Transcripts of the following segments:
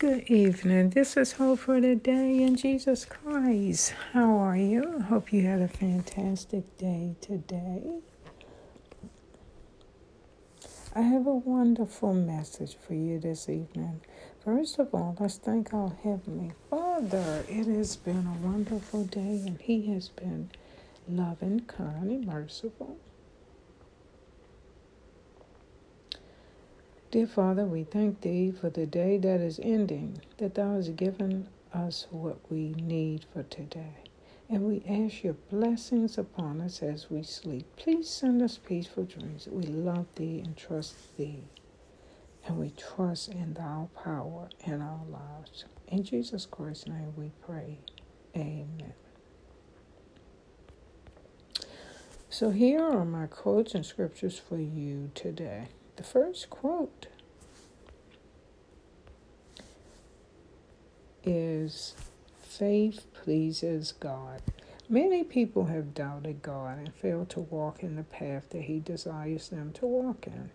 Good evening. This is Hope for the Day in Jesus Christ. How are you? Hope you had a fantastic day today. I have a wonderful message for you this evening. First of all, let's thank our Heavenly Father. It has been a wonderful day, and He has been loving, kind, and merciful. Dear Father, we thank Thee for the day that is ending, that Thou hast given us what we need for today. And we ask your blessings upon us as we sleep. Please send us peaceful dreams. We love Thee and trust Thee. And we trust in Thy power in our lives. In Jesus Christ's name we pray. Amen. So here are my quotes and scriptures for you today. The first quote is Faith pleases God. Many people have doubted God and failed to walk in the path that He desires them to walk in.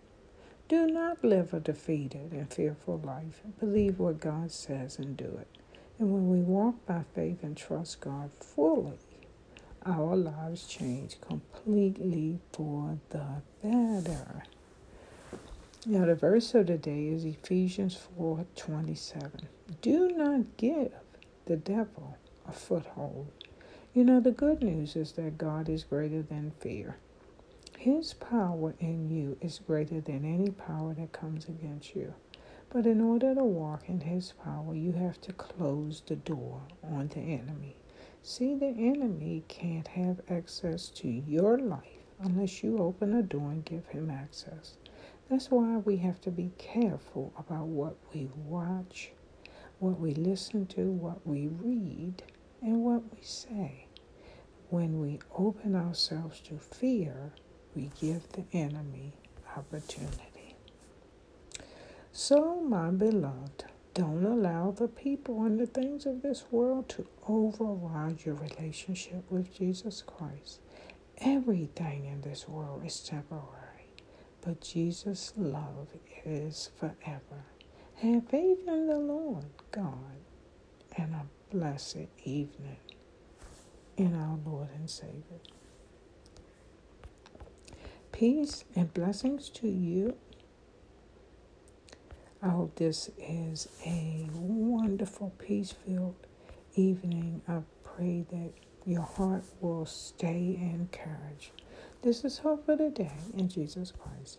Do not live a defeated and fearful life. Believe what God says and do it. And when we walk by faith and trust God fully, our lives change completely for the better. Now the verse of the day is Ephesians 4:27. Do not give the devil a foothold. You know the good news is that God is greater than fear. His power in you is greater than any power that comes against you. But in order to walk in his power, you have to close the door on the enemy. See, the enemy can't have access to your life unless you open the door and give him access. That's why we have to be careful about what we watch, what we listen to, what we read, and what we say. When we open ourselves to fear, we give the enemy opportunity. So, my beloved, don't allow the people and the things of this world to override your relationship with Jesus Christ. Everything in this world is temporary but Jesus' love is forever. Have faith in the Lord God and a blessed evening in our Lord and Savior. Peace and blessings to you. I hope this is a wonderful, peace filled evening. I pray that your heart will stay encouraged. This is hope for the day in Jesus Christ.